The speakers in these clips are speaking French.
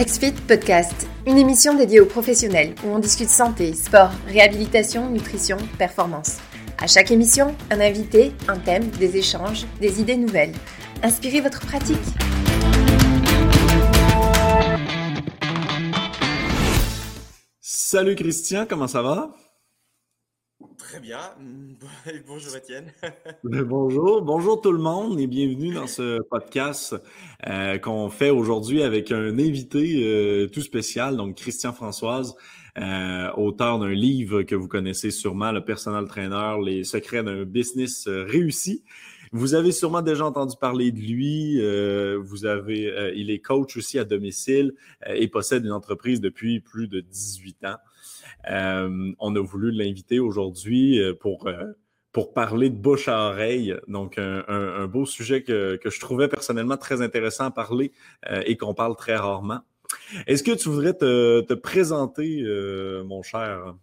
XFIT Podcast, une émission dédiée aux professionnels où on discute santé, sport, réhabilitation, nutrition, performance. À chaque émission, un invité, un thème, des échanges, des idées nouvelles. Inspirez votre pratique. Salut Christian, comment ça va? Très bien. Bonjour Étienne. bonjour, bonjour tout le monde et bienvenue dans ce podcast euh, qu'on fait aujourd'hui avec un invité euh, tout spécial, donc Christian Françoise, euh, auteur d'un livre que vous connaissez sûrement, le personal trainer, les secrets d'un business réussi. Vous avez sûrement déjà entendu parler de lui. vous avez, il est coach aussi à domicile et possède une entreprise depuis plus de 18 ans. Euh, on a voulu l'inviter aujourd'hui euh, pour, euh, pour parler de bouche à oreille. Donc, un, beau sujet que, que, je trouvais personnellement très intéressant à parler et qu'on parle très rarement. Est-ce que tu voudrais te, te présenter, mon cher?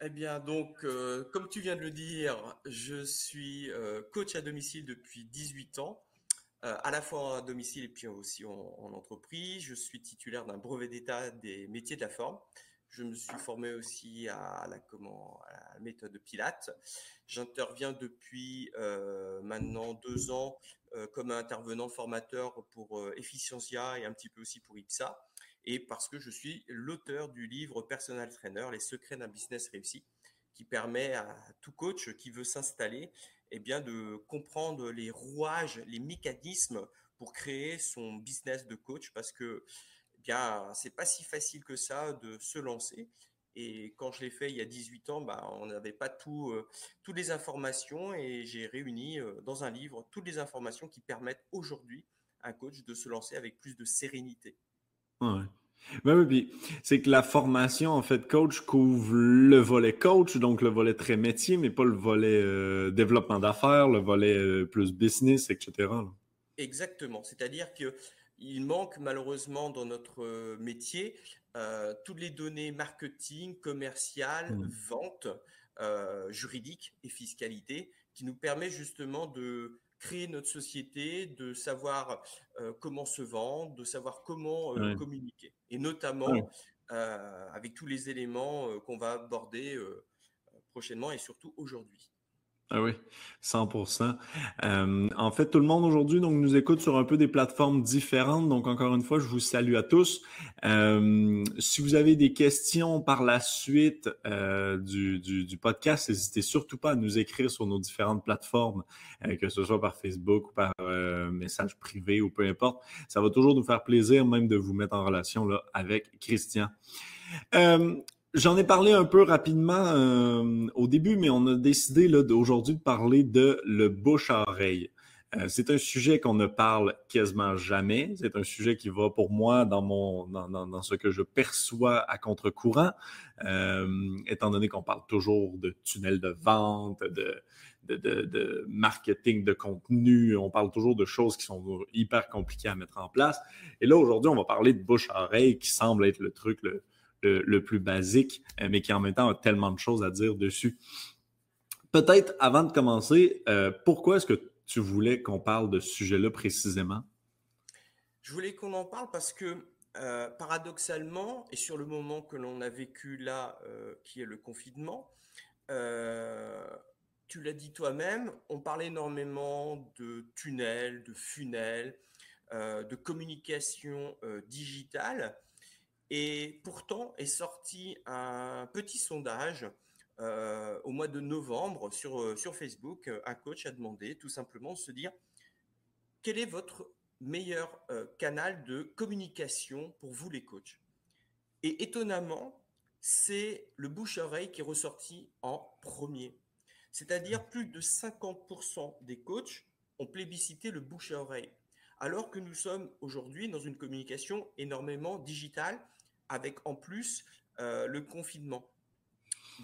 Eh bien, donc, comme tu viens de le dire, je suis coach à domicile depuis 18 ans, à la fois à domicile et puis aussi en entreprise. Je suis titulaire d'un brevet d'État des métiers de la forme. Je me suis formé aussi à la, méthode Pilate. J'interviens depuis euh, maintenant deux ans euh, comme intervenant formateur pour euh, Efficiencia et un petit peu aussi pour IPSA. Et parce que je suis l'auteur du livre Personal Trainer, les secrets d'un business réussi, qui permet à tout coach qui veut s'installer eh bien, de comprendre les rouages, les mécanismes pour créer son business de coach parce que bien, c'est pas si facile que ça de se lancer. Et quand je l'ai fait il y a 18 ans, bah, on n'avait pas tout, euh, toutes les informations et j'ai réuni euh, dans un livre toutes les informations qui permettent aujourd'hui à un coach de se lancer avec plus de sérénité. Ouais. Ben oui, c'est que la formation, en fait, coach couvre le volet coach, donc le volet très métier, mais pas le volet euh, développement d'affaires, le volet plus business, etc. Exactement. C'est-à-dire que il manque malheureusement dans notre euh, métier euh, toutes les données marketing, commerciales, mmh. vente, euh, juridique et fiscalité qui nous permet justement de créer notre société, de savoir comment se vendre, de savoir comment communiquer. Et notamment avec tous les éléments qu'on va aborder prochainement et surtout aujourd'hui. Ah oui, 100%. Euh, en fait, tout le monde aujourd'hui donc nous écoute sur un peu des plateformes différentes. Donc, encore une fois, je vous salue à tous. Euh, si vous avez des questions par la suite euh, du, du, podcast, n'hésitez surtout pas à nous écrire sur nos différentes plateformes, que ce soit par Facebook ou par message privé ou peu importe. Ça va toujours nous faire plaisir même de vous mettre en relation là, avec Christian. J'en ai parlé un peu rapidement euh, au début, mais on a décidé aujourd'hui de parler de le bouche à oreille. Euh, c'est un sujet qu'on ne parle quasiment jamais. C'est un sujet qui va pour moi dans mon dans, dans, ce que je perçois à contre-courant, euh, étant donné qu'on parle toujours de tunnel de vente, de, de, de, de, marketing de contenu. On parle toujours de choses qui sont hyper compliquées à mettre en place. Et là, aujourd'hui, on va parler de bouche à oreille qui semble être le truc le, le, plus basique, euh, mais qui en même temps a tellement de choses à dire dessus. Peut-être avant de commencer, euh, pourquoi est-ce que tu voulais qu'on parle de ce sujet-là précisément? Je voulais qu'on en parle parce que euh, paradoxalement, et sur le moment que l'on a vécu là, qui est le confinement, tu l'as dit toi-même, on parlait énormément de tunnels, de funnels, de communication digitale. Et pourtant est sorti un petit sondage euh, au mois de novembre sur, euh, sur Facebook. Un coach a demandé tout simplement de se dire quel est votre meilleur euh, canal de communication pour vous les coachs? Et étonnamment, c'est le bouche-oreille qui est ressorti en premier. C'est-à-dire plus de 50% des coachs ont plébiscité le bouche-oreille. Alors que nous sommes aujourd'hui dans une communication énormément digitale avec en plus euh, le confinement.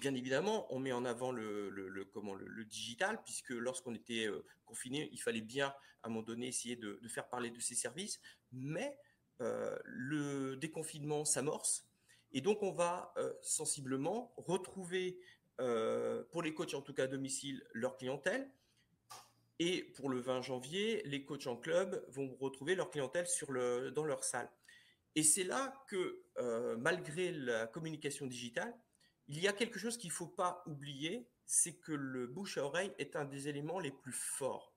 Bien évidemment, on met en avant le, comment, le, digital, puisque lorsqu'on était euh, confiné, il fallait bien, à un moment donné, essayer de, faire parler de ces services. Mais euh, le déconfinement s'amorce. Et donc, on va sensiblement retrouver, pour les coachs en tout cas à domicile, leur clientèle. Et pour le 20 janvier, les coachs en club vont retrouver leur clientèle sur le, dans leur salle. Et c'est là que, malgré la communication digitale, il y a quelque chose qu'il ne faut pas oublier, c'est que le bouche à oreille est un des éléments les plus forts.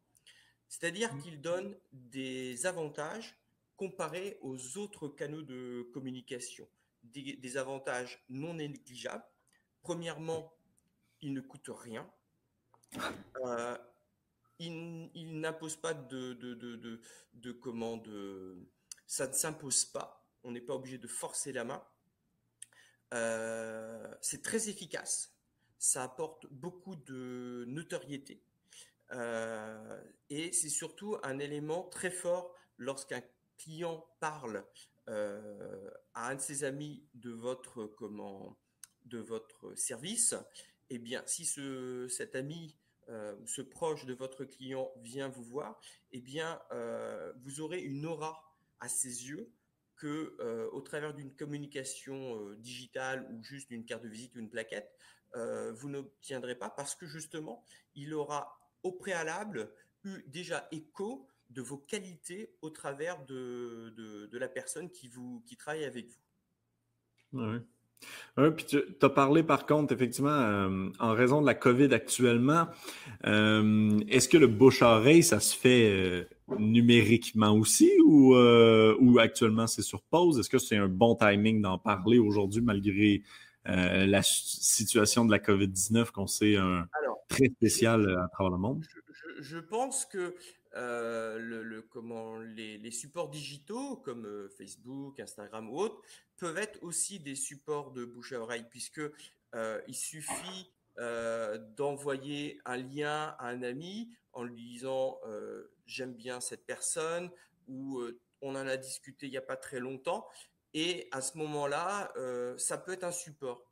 C'est-à-dire mmh. qu'il donne des avantages comparés aux autres canaux de communication. Des, avantages non négligeables. Premièrement, il ne coûte rien. Euh, il, n'impose pas de, de, de, de, comment ça ne s'impose pas. On n'est pas obligé de forcer la main. Euh, c'est très efficace. Ça apporte beaucoup de notoriété. Euh, et c'est surtout un élément très fort lorsqu'un client parle euh, à un de ses amis de votre comment de votre service. Eh bien, si ce, cet ami ou ce proche de votre client vient vous voir, eh bien, vous aurez une aura à ses yeux que euh, au travers d'une communication euh, digitale ou juste d'une carte de visite ou une plaquette, euh, vous n'obtiendrez pas parce que justement, il aura au préalable eu déjà écho de vos qualités au travers de, de, la personne qui, vous, qui travaille avec vous. Oui. Puis tu as parlé par contre, effectivement, en raison de la COVID actuellement, est-ce que le bouche-oreille, ça se fait numériquement aussi ou, euh, ou actuellement c'est sur pause? Est-ce que c'est un bon timing d'en parler aujourd'hui malgré euh, la situation de la COVID-19 qu'on sait un, très spécial euh, à travers le monde? Je, pense que comment, les, supports digitaux comme Facebook, Instagram ou autres peuvent être aussi des supports de bouche à oreille puisque il suffit d'envoyer un lien à un ami en lui disant j'aime bien cette personne ou on en a discuté il n'y a pas très longtemps. Et à ce moment-là, ça peut être un support.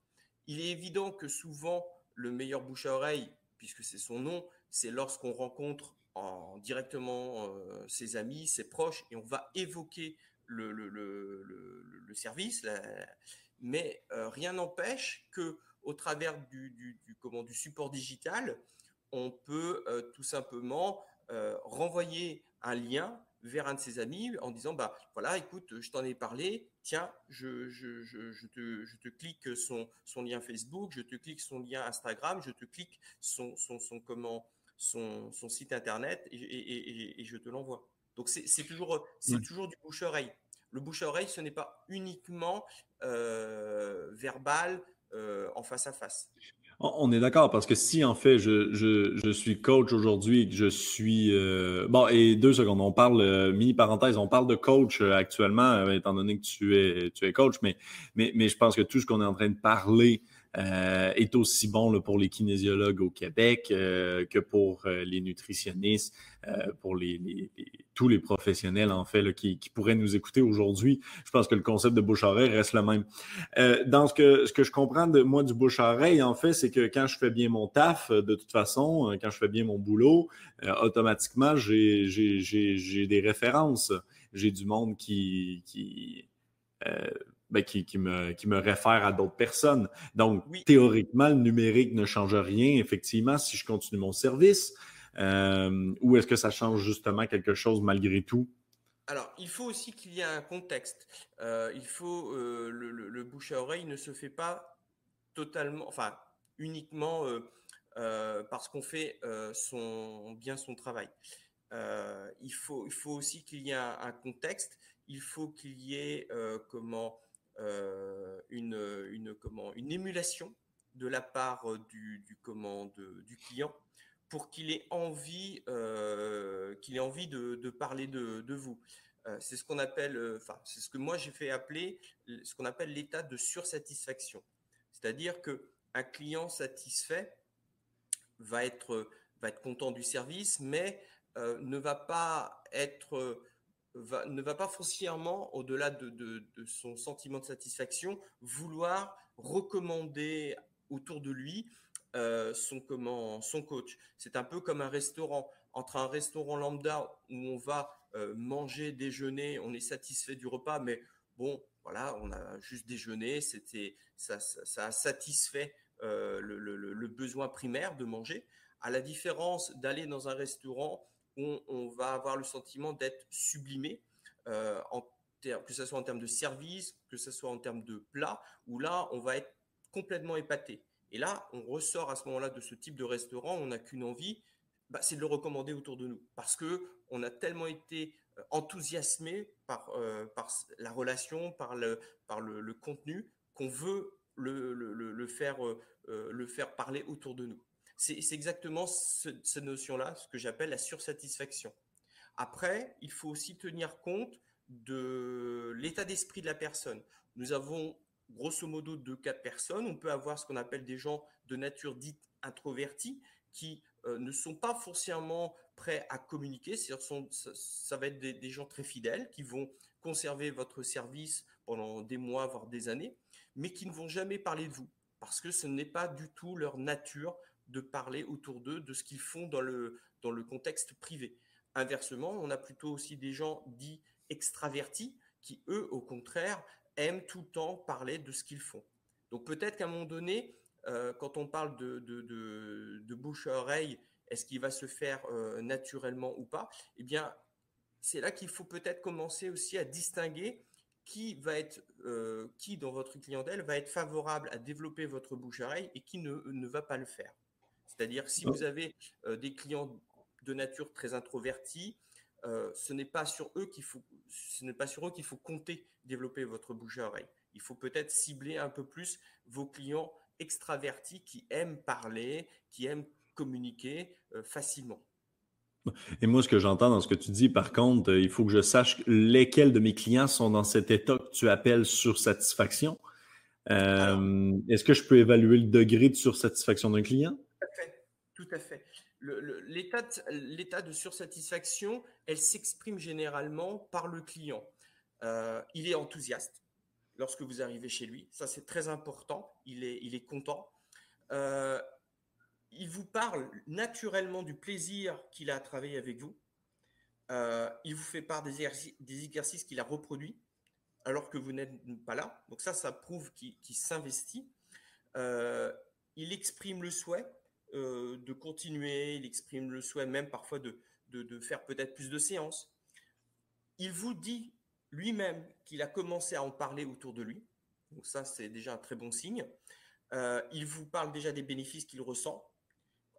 Il est évident que souvent, le meilleur bouche à oreille, puisque c'est son nom, c'est lorsqu'on rencontre en, directement ses amis, ses proches, et on va évoquer le, le, le, service. mais rien n'empêche que au travers du, du, du, comment, du support digital, on peut tout simplement euh, renvoyer un lien vers un de ses amis en disant bah voilà écoute je t'en ai parlé tiens je, je, je, je, te, je te clique son, son lien Facebook je te clique son lien Instagram je te clique son, son, son comment son, son site internet et, et, et, je te l'envoie. Donc c'est toujours c'est toujours du bouche oreille. Le bouche à oreille ce n'est pas uniquement euh, verbal euh, en face à face. On est d'accord parce que si en fait je, je, je suis coach aujourd'hui et que je suis euh, bon et deux secondes on parle euh, mini parenthèse on parle de coach euh, actuellement étant donné que tu es tu es coach mais mais mais je pense que tout ce qu'on est en train de parler euh, est aussi bon pour les kinésiologues au Québec euh, que pour euh, les nutritionnistes, pour tous les professionnels en fait qui, pourraient nous écouter aujourd'hui. Je pense que le concept de bouche-oreille reste le même. dans ce que, je comprends de moi du bouche-oreille, en fait, c'est que quand je fais bien mon taf, de toute façon, quand je fais bien mon boulot, automatiquement, j'ai des références. J'ai du monde qui ben, qui, qui, me, qui me réfère à d'autres personnes. Donc, théoriquement, le numérique ne change rien, effectivement, si je continue mon service. Euh, ou est-ce que ça change justement quelque chose malgré tout? Alors, il faut aussi qu'il y ait un contexte. Euh, il faut euh, le, le, bouche à oreille ne se fait pas totalement, enfin uniquement parce qu'on fait son bien son travail. il faut il faut aussi qu'il y ait un, un, contexte. Il faut qu'il y ait comment une, une, comment, une émulation de la part euh, du, du, du client pour qu'il ait envie, euh, de, parler de, vous. c'est ce qu'on appelle, enfin, c'est ce que moi j'ai fait appeler, ce qu'on appelle l'état de sursatisfaction. C'est-à-dire que un client satisfait va être content du service, mais ne va pas être ne va pas foncièrement, au-delà de, son sentiment de satisfaction, vouloir recommander autour de lui euh, son, son coach. C'est un peu comme un restaurant. Entre un restaurant lambda où on va euh, manger, déjeuner, on est satisfait du repas, mais bon, voilà, on a juste déjeuné, c'était, ça, a satisfait euh, le, besoin primaire de manger. À la différence d'aller dans un restaurant on, va avoir le sentiment d'être sublimé euh, en que ce soit en termes de service, que ce soit en termes de plat, où là, on va être complètement épaté. Et là, on ressort à ce moment-là de ce type de restaurant, on n'a qu'une envie, bah, c'est de le recommander autour de nous. Parce que on a tellement été euh, enthousiasmé par, euh, la relation, par le, contenu, qu'on veut le faire parler autour de nous. C'est exactement cette notion-là, ce que j'appelle la sursatisfaction. Après, il faut aussi tenir compte de l'état d'esprit de la personne. Nous avons grosso modo deux cas de personnes. On peut avoir ce qu'on appelle des gens de nature dite introvertie qui euh, ne sont pas forcément prêts à communiquer. Ça, ça, va être des, gens très fidèles qui vont conserver votre service pendant des mois, voire des années, mais qui ne vont jamais parler de vous parce que ce n'est pas du tout leur nature de parler autour d'eux de ce qu'ils font dans le, contexte privé. Inversement, on a plutôt aussi des gens dits extravertis qui, eux, au contraire, aiment tout le temps parler de ce qu'ils font. Donc peut-être qu'à un moment donné, euh, quand on parle de, bouche à oreille, est-ce qu'il va se faire euh, naturellement ou pas? Eh bien, c'est là qu'il faut peut-être commencer aussi à distinguer qui va être, euh, qui dans votre clientèle va être favorable à développer votre bouche à oreille et qui ne va pas le faire. C'est-à-dire si vous avez des clients de nature très introvertis, ce n'est pas sur eux qu'il faut, ce n'est pas sur eux qu'il faut compter développer votre bouche à oreille. Il faut peut-être cibler un peu plus vos clients extravertis qui aiment parler, qui aiment communiquer euh, facilement. Et moi, ce que j'entends dans ce que tu dis, par contre, euh, il faut que je sache lesquels de mes clients sont dans cet état que tu appelles sursatisfaction. Euh, est-ce que je peux évaluer le degré de sursatisfaction d'un client? Tout à fait. L'état de, sursatisfaction, elle s'exprime généralement par le client. il est enthousiaste, lorsque vous arrivez chez lui. Ça, c'est très important. Il est, content. Euh, il vous parle naturellement du plaisir qu'il a à travailler avec vous. Euh, il vous fait part des, exercices, qu'il a reproduits alors que vous n'êtes pas là. Donc ça, ça prouve qu'il s'investit. Euh, il exprime le souhait de continuer, il exprime le souhait même parfois de, de, faire peut-être plus de séances. Il vous dit lui-même qu'il a commencé à en parler autour de lui. Donc ça, c'est déjà un très bon signe. Euh, il vous parle déjà des bénéfices qu'il ressent.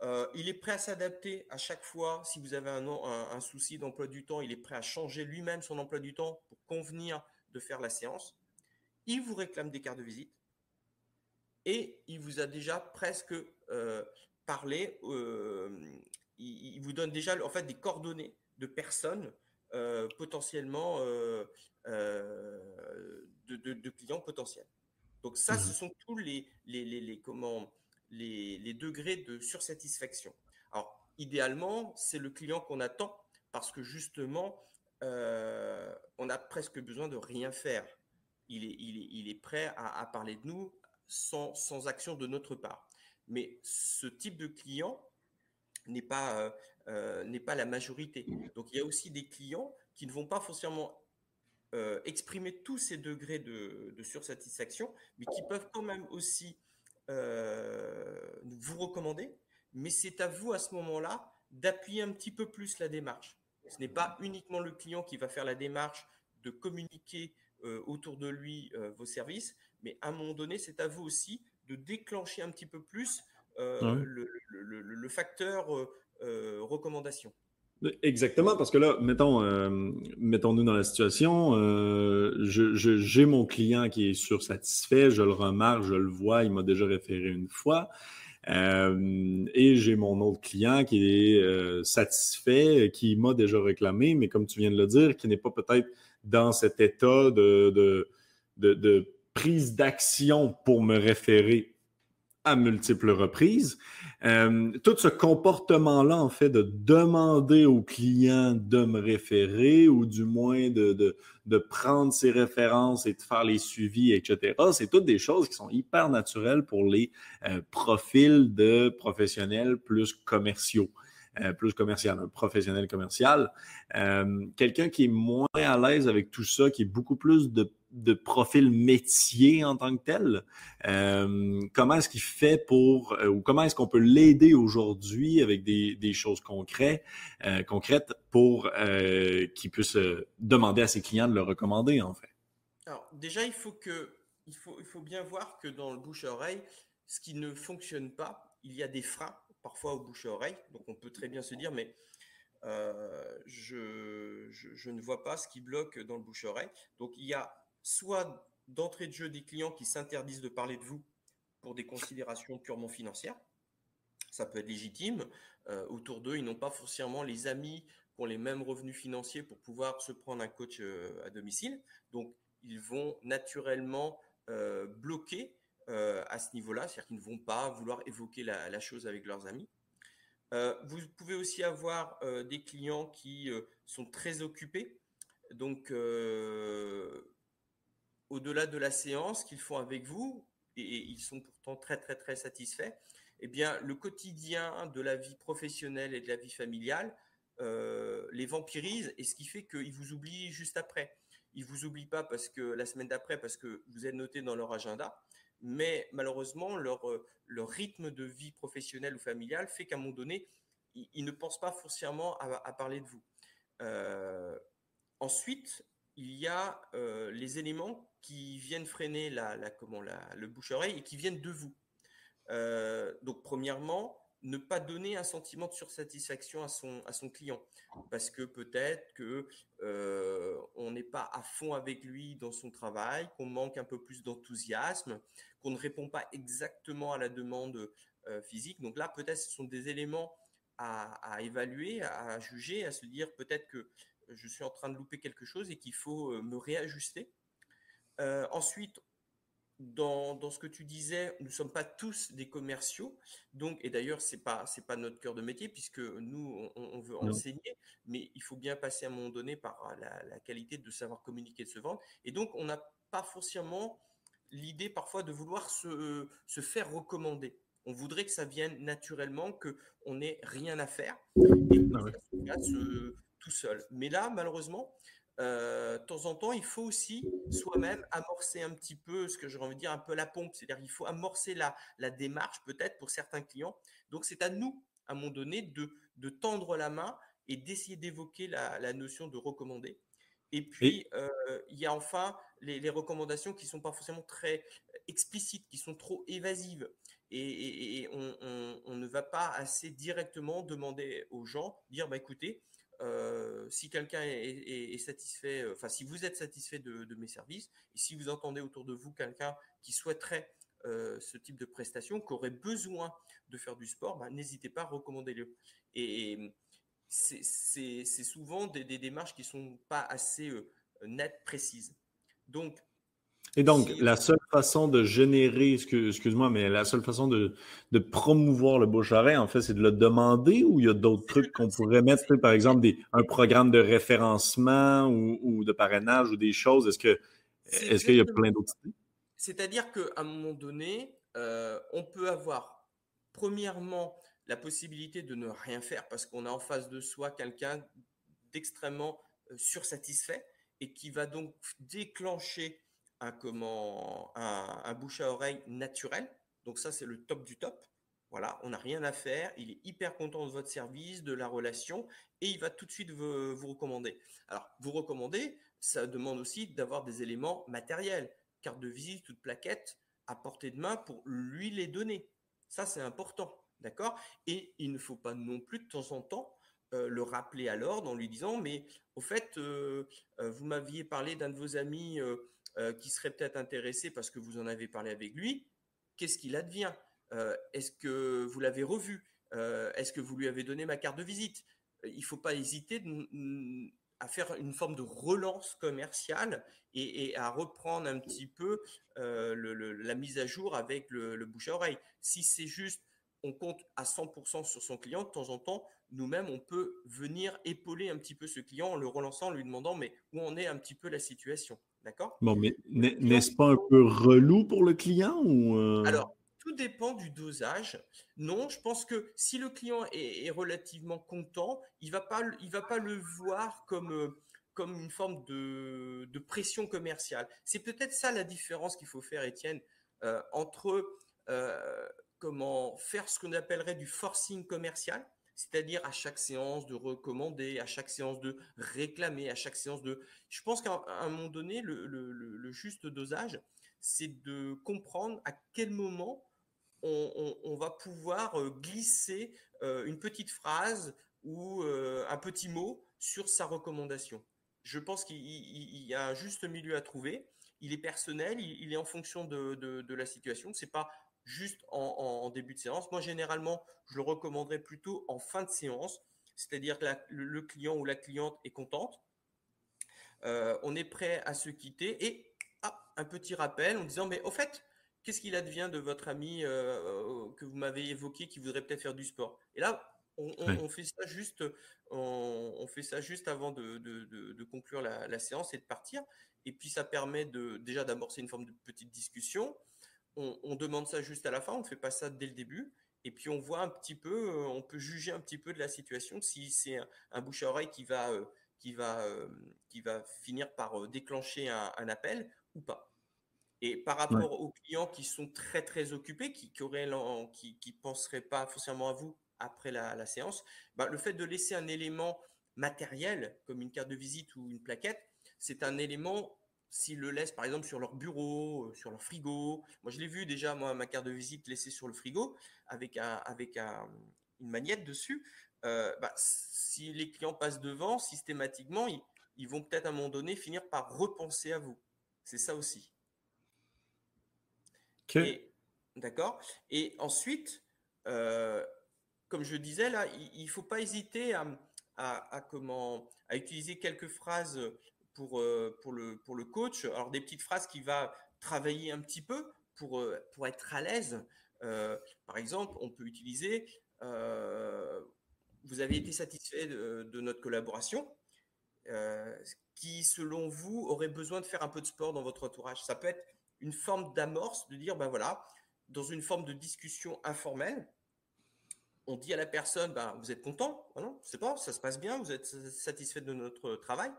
Euh, il est prêt à s'adapter à chaque fois. Si vous avez un, un, souci d'emploi du temps, il est prêt à changer lui-même son emploi du temps pour convenir de faire la séance. Il vous réclame des cartes de visite et il vous a déjà presque euh, parlé. il, vous donne déjà en fait des coordonnées de personnes euh, potentiellement euh, euh, de, clients potentiels. Donc ça, ce mmh sont tous les, les, les, comment, les, les, degrés de sursatisfaction. Alors, idéalement, c'est le client qu'on attend parce que justement, on a presque besoin de rien faire. Il est, il est, il est prêt à, à, parler de nous sans, sans, action de notre part. Mais ce type de client n'est pas, euh, n'est pas la majorité. Donc il y a aussi des clients qui ne vont pas forcément euh, exprimer tous ces degrés de, sursatisfaction, mais qui peuvent quand même aussi euh, vous recommander. Mais c'est à vous à ce moment-là d'appuyer un petit peu plus la démarche. Ce n'est pas uniquement le client qui va faire la démarche de communiquer autour de lui vos services, mais à un moment donné, c'est à vous aussi de déclencher un petit peu plus le, le, facteur euh, recommandations. Exactement, parce que là, mettons, euh, mettons-nous dans la situation, euh, j'ai mon client qui est sursatisfait, je le remarque, je le vois, il m'a déjà référé une fois, et j'ai mon autre client qui est satisfait, qui m'a déjà réclamé, mais comme tu viens de le dire, qui n'est pas peut-être dans cet état de, de, de prise d'action pour me référer à multiples reprises. Euh, tout ce comportement-là, en fait, de demander au client de me référer ou du moins de, de, prendre ses références et de faire les suivis, etc., c'est toutes des choses qui sont hyper naturelles pour les euh, profils de professionnels plus commerciaux. Euh, plus commercial, un professionnel commercial. Quelqu'un qui est moins à l'aise avec tout ça, qui est beaucoup plus de de profil métier en tant que tel. Euh, comment est-ce qu'il fait pour, euh, ou comment est-ce qu'on peut l'aider aujourd'hui avec des, choses concrètes, euh, concrètes pour qu'il puisse demander à ses clients de le recommander, en fait? Alors, déjà, il faut que, il faut, il faut bien voir que dans le bouche-oreille, ce qui ne fonctionne pas, il y a des freins parfois au bouche-oreille. Donc, on peut très bien se dire, mais je, je, ne vois pas ce qui bloque dans le bouche-oreille. Donc, il y a soit d'entrée de jeu des clients qui s'interdisent de parler de vous pour des considérations purement financières. Ça peut être légitime. Euh, autour d'eux, ils n'ont pas forcément les amis qui ont les mêmes revenus financiers pour pouvoir se prendre un coach euh, à domicile. Donc, ils vont naturellement euh, bloquer à ce niveau-là, c'est-à-dire qu'ils ne vont pas vouloir évoquer la, la chose avec leurs amis. vous pouvez aussi avoir des clients qui sont très occupés. Donc, au-delà de la séance qu'ils font avec vous, et ils sont pourtant très très très satisfaits, eh bien le quotidien de la vie professionnelle et de la vie familiale euh, les vampirise et ce qui fait qu'ils vous oublient juste après. Ils vous oublient pas parce que la semaine d'après parce que vous êtes noté dans leur agenda, mais malheureusement leur euh, leur rythme de vie professionnelle ou familiale fait qu'à un moment donné ils, ne pensent pas forcément à, parler de vous. Euh, ensuite, il y a les éléments qui viennent freiner la, comment, la, le bouche-oreille et qui viennent de vous. Euh, donc, premièrement, ne pas donner un sentiment de sursatisfaction à son, à son client, parce que peut-être que euh, on n'est pas à fond avec lui dans son travail, qu'on manque un peu plus d'enthousiasme, qu'on ne répond pas exactement à la demande euh, physique. Donc là, peut-être ce sont des éléments à, à, évaluer, à juger, à se dire peut-être que je suis en train de louper quelque chose et qu'il faut me réajuster. Euh, ensuite, dans, dans, ce que tu disais, nous ne sommes pas tous des commerciaux. Donc, et d'ailleurs, ce n'est pas, c'est pas notre cœur de métier puisque nous, on, veut enseigner, mais il faut bien passer à un moment donné par la, la qualité de savoir communiquer, de se vendre. Et donc, on n'a pas forcément l'idée parfois de vouloir se, se, faire recommander. On voudrait que ça vienne naturellement, qu'on n'ait rien à faire et que ah se euh, tout seul. Mais là, malheureusement, euh, de temps en temps, il faut aussi soi-même amorcer un petit peu ce que j'ai envie de dire, un peu la pompe. C'est-à-dire qu'il faut amorcer la, la démarche peut-être pour certains clients. Donc, c'est à nous, à un moment donné, de, de tendre la main et d'essayer d'évoquer la, la, notion de recommander. Et puis, euh, il y a enfin les, les recommandations qui sont pas forcément très explicites, qui sont trop évasives. Et, et, on, on, on, ne va pas assez directement demander aux gens, dire, bah, écoutez, euh, si quelqu'un est, satisfait, euh, enfin si vous êtes satisfait de, mes services, et si vous entendez autour de vous quelqu'un qui souhaiterait euh, ce type de prestation, qui aurait besoin de faire du sport, bah, n'hésitez pas à recommander le. Et, c'est souvent des, des, démarches qui sont pas assez nettes, précises. Donc et donc, la seule façon de générer, excuse-moi, mais la seule façon de, de promouvoir le bouche en fait, c'est de le demander ou il y a d'autres trucs qu'on pourrait mettre, par exemple, des, un programme de référencement ou, ou de parrainage ou des choses? Est-ce que est-ce qu'il y a plein d'autres idées? C'est-à-dire qu'à un moment donné, euh, on peut avoir, premièrement, la possibilité de ne rien faire parce qu'on a en face de soi quelqu'un d'extrêmement euh, sursatisfait et qui va donc déclencher un, comment, un, bouche à oreille naturel. Donc ça, c'est le top du top. Voilà, on n'a rien à faire. Il est hyper content de votre service, de la relation, et il va tout de suite vous, recommander. Alors, vous recommander, ça demande aussi d'avoir des éléments matériels, carte de visite, toute plaquette à portée de main pour lui les donner. Ça, c'est important, d'accord? Et il ne faut pas non plus de temps en temps euh, le rappeler à l'ordre en lui disant, mais au fait, euh, euh, vous m'aviez parlé d'un de vos amis euh, qui serait peut-être intéressé parce que vous en avez parlé avec lui, qu'est-ce qu'il advient? Euh, Est-ce que vous l'avez revu? Euh, Est-ce que vous lui avez donné ma carte de visite? Il ne faut pas hésiter à faire une forme de relance commerciale et, à reprendre un petit peu la mise à jour avec le, le bouche à oreille. Si c'est juste on compte à 100% sur son client, de temps en temps, nous-mêmes, on peut venir épauler un petit peu ce client en le relançant, en lui demandant mais où en est un petit peu la situation? D'accord? Bon, mais n'est-ce pas un peu relou pour le client ou euh? Alors, tout dépend du dosage. Non, je pense que si le client est, relativement content, il va pas, il va pas le voir comme, euh, comme une forme de, de pression commerciale. C'est peut-être ça la différence qu'il faut faire, Étienne, entre comment faire ce qu'on appellerait du forcing commercial, c'est-à-dire à chaque séance de recommander, à chaque séance de réclamer, à chaque séance de... Je pense qu'à un moment donné, le, juste dosage, c'est de comprendre à quel moment on, va pouvoir euh, glisser euh, une petite phrase ou euh, un petit mot sur sa recommandation. Je pense qu'il y a un juste milieu à trouver. Il est personnel, il, est en fonction de, de la situation. C'est pas juste en, début de séance. Moi, généralement, je le recommanderais plutôt en fin de séance, c'est-à-dire que le, client ou la cliente est contente. Euh, on est prêt à se quitter et ah, un petit rappel en disant mais au fait, qu'est-ce qu'il advient de votre ami euh, que vous m'avez évoqué qui voudrait peut-être faire du sport? Et là, on, fait ça juste, on, fait ça juste avant de, conclure la, la, séance et de partir. Et puis ça permet de déjà d'amorcer une forme de petite discussion on, demande ça juste à la fin, on ne fait pas ça dès le début. Et puis on voit un petit peu, euh, on peut juger un petit peu de la situation si c'est un, bouche à oreille qui va, euh, qui va, euh, qui va finir par déclencher un, appel ou pas. Et par rapport aux clients qui sont très très occupés, qui ne qui, penseraient pas forcément à vous après la, séance, bah, le fait de laisser un élément matériel comme une carte de visite ou une plaquette, c'est un élément s'ils le laissent par exemple sur leur bureau, euh, sur leur frigo. Moi, je l'ai vu déjà, moi, ma carte de visite laissée sur le frigo avec, un, avec un, une magnette dessus. Euh, bah, si les clients passent devant, systématiquement, ils, vont peut-être à un moment donné finir par repenser à vous. C'est ça aussi. D'accord Et ensuite, euh, comme je disais là, il ne faut pas hésiter à, à, comment, à utiliser quelques phrases pour, euh, pour, le, pour le coach. Alors, des petites phrases qui va travailler un petit peu pour, euh, pour être à l'aise. Euh, par exemple, on peut utiliser Vous avez été satisfait de, notre collaboration. qui, selon vous, aurait besoin de faire un peu de sport dans votre entourage Ça peut être une forme d'amorce de dire ben voilà, dans une forme de discussion informelle, on dit à la personne, ben, vous êtes content, c'est pas, ça se passe bien, vous êtes satisfait de notre travail.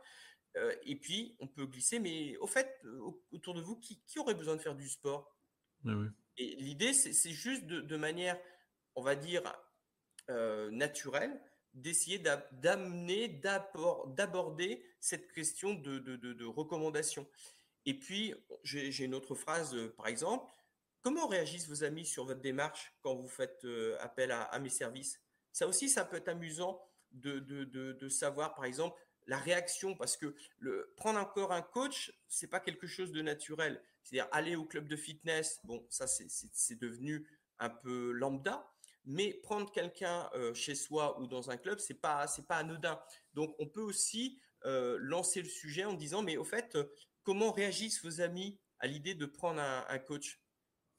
Euh, et puis, on peut glisser, mais au fait, euh, autour de vous, qui, aurait besoin de faire du sport? Ah Et l'idée, c'est juste de, manière, on va dire, euh, naturelle, d'essayer d'amener, d'aborder cette question de, recommandation. Et puis, j'ai une autre phrase, par exemple. Comment réagissent vos amis sur votre démarche quand vous faites appel à, à, mes services? Ça aussi, ça peut être amusant de, savoir, par exemple, la réaction, parce que prendre encore un coach, c'est pas quelque chose de naturel. C'est-à-dire aller au club de fitness, bon, ça c'est devenu un peu lambda, mais prendre quelqu'un euh, chez soi ou dans un club, c'est pas c'est pas anodin. Donc on peut aussi euh, lancer le sujet en disant, mais au fait, comment réagissent vos amis à l'idée de prendre un, coach?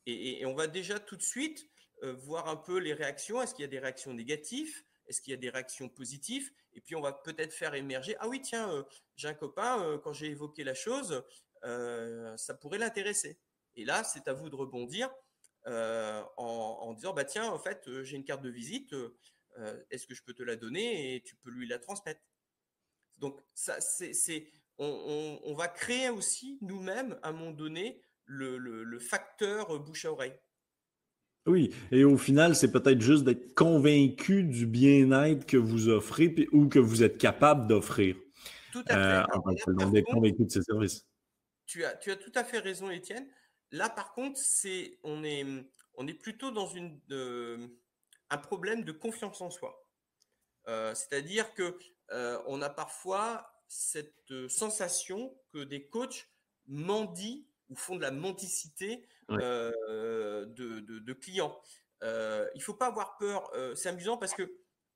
Et, on va déjà tout de suite euh, voir un peu les réactions. Est-ce qu'il y a des réactions négatives? Est-ce qu'il y a des réactions positives? Et puis on va peut-être faire émerger, ah oui, tiens, euh, j'ai un copain, euh, quand j'ai évoqué la chose, euh, ça pourrait l'intéresser. Et là, c'est à vous de rebondir en, disant, bah tiens, en fait, j'ai une carte de visite, est-ce que je peux te la donner et tu peux lui la transmettre? Donc, ça, c'est, on, va créer aussi nous-mêmes, à un moment donné, le facteur bouche à oreille. Oui, et au final, c'est peut-être juste d'être convaincu du bien-être que vous offrez ou que vous êtes capable d'offrir. Tout à fait. Euh, d'être convaincu de ces services. Tu as, tu as tout à fait raison, Étienne. Là, par contre, c'est, on, est, on est plutôt dans une, un problème de confiance en soi. Euh, c'est-à-dire que euh, on a parfois cette sensation que des coachs mendient ou font de la mendicité euh, de, clients. Euh, il faut pas avoir peur. Euh, c'est amusant parce que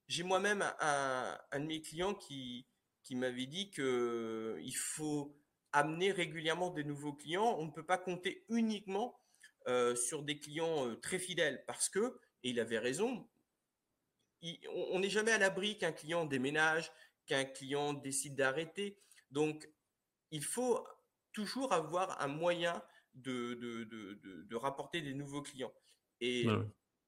j'ai moi-même un, de mes clients qui, qui m'avait dit qu'il faut amener régulièrement des nouveaux clients. On ne peut pas compter uniquement sur des clients très fidèles parce que, et il avait raison, on n'est jamais à l'abri qu'un client déménage, qu'un client décide d'arrêter. Donc, il faut toujours avoir un moyen de, de, de, de rapporter des nouveaux clients. Et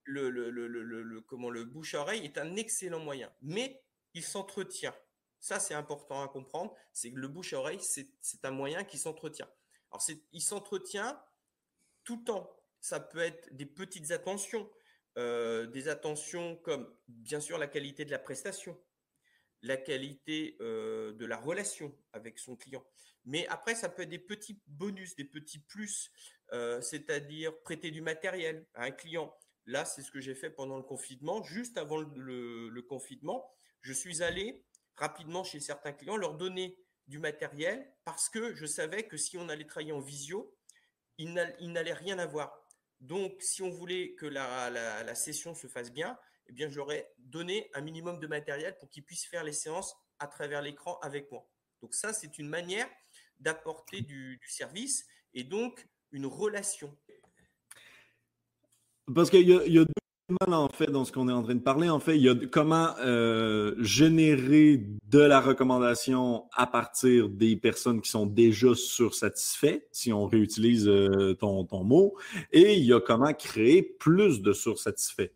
le, le, le, le, comment, le bouche-oreille est un excellent moyen, mais il s'entretient. Ça, c'est important à comprendre. C'est que le bouche à oreille, c'est un moyen qui s'entretient. Alors, il s'entretient tout le temps. Ça peut être des petites attentions, euh, des attentions comme, bien sûr, la qualité de la prestation, la qualité euh, de la relation avec son client. Mais après, ça peut être des petits bonus, des petits plus, euh, c'est-à-dire prêter du matériel à un client. Là, c'est ce que j'ai fait pendant le confinement. Juste avant le, confinement, je suis allé rapidement chez certains clients, leur donner du matériel parce que je savais que si on allait travailler en visio, il n'allait rien avoir. Donc, si on voulait que la, session se fasse bien, eh bien, j'aurais donné un minimum de matériel pour qu'ils puissent faire les séances à travers l'écran avec moi. Donc, ça, c'est une manière d'apporter du, service et donc une relation. Parce qu'il y, y, a deux éléments en fait dans ce qu'on est en train de parler. En fait, il y a comment euh, générer de la recommandation à partir des personnes qui sont déjà sursatisfaites, si on réutilise euh, ton, ton mot, et il y a comment créer plus de sursatisfaits